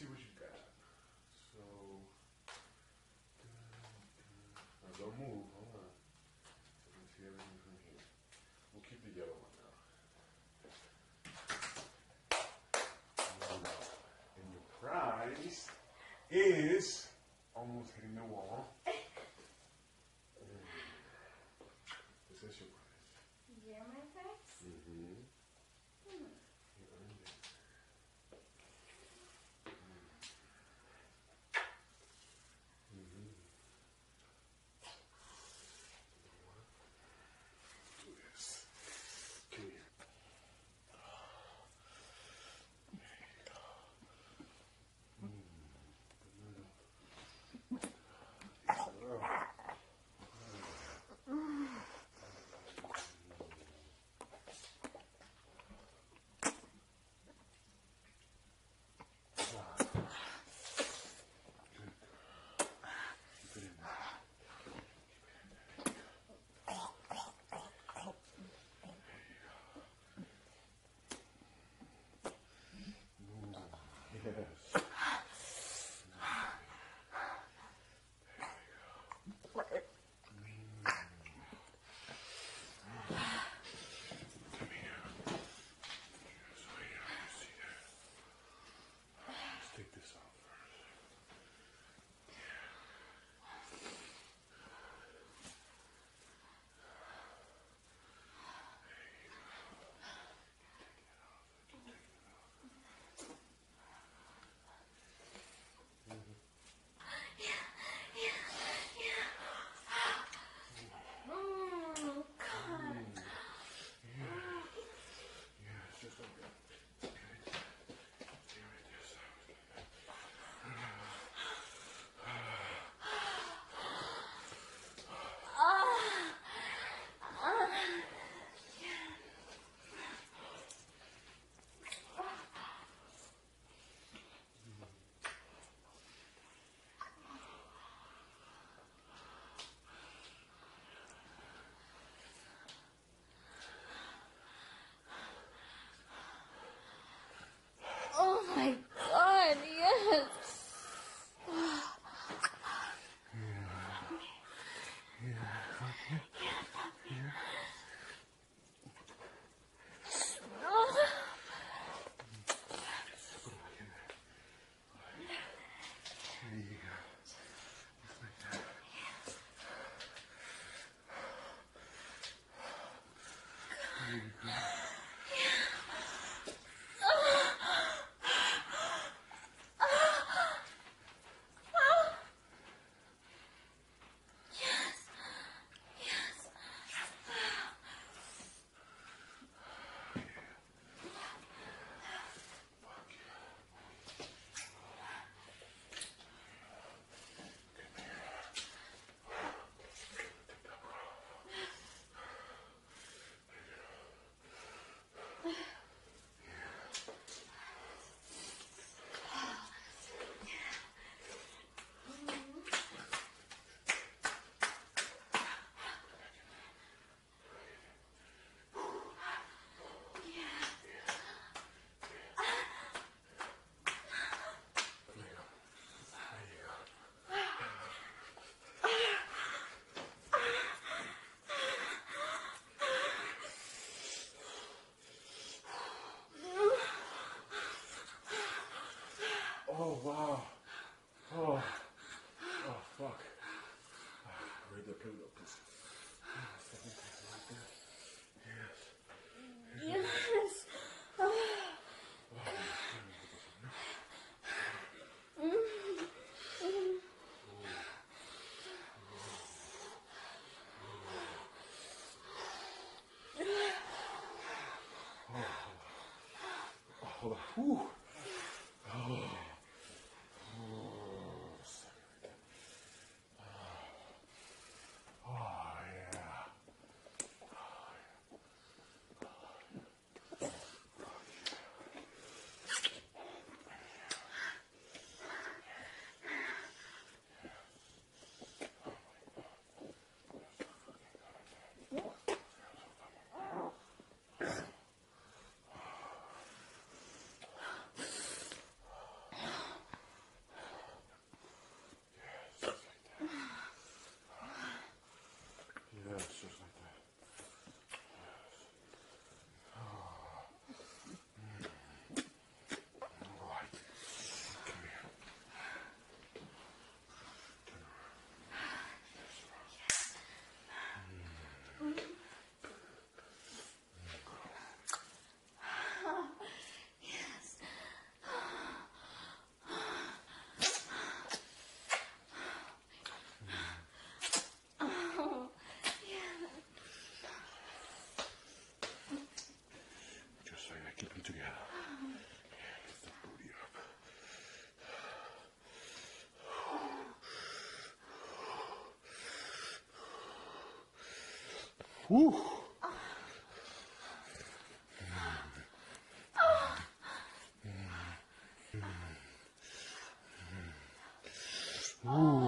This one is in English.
see what you got. So, now don't move. Hold on. So I see everything from here. We'll keep the yellow one now. And the prize is almost hitting the wall. Yeah. Hold on. Whew. Oh. 우. 우. 음.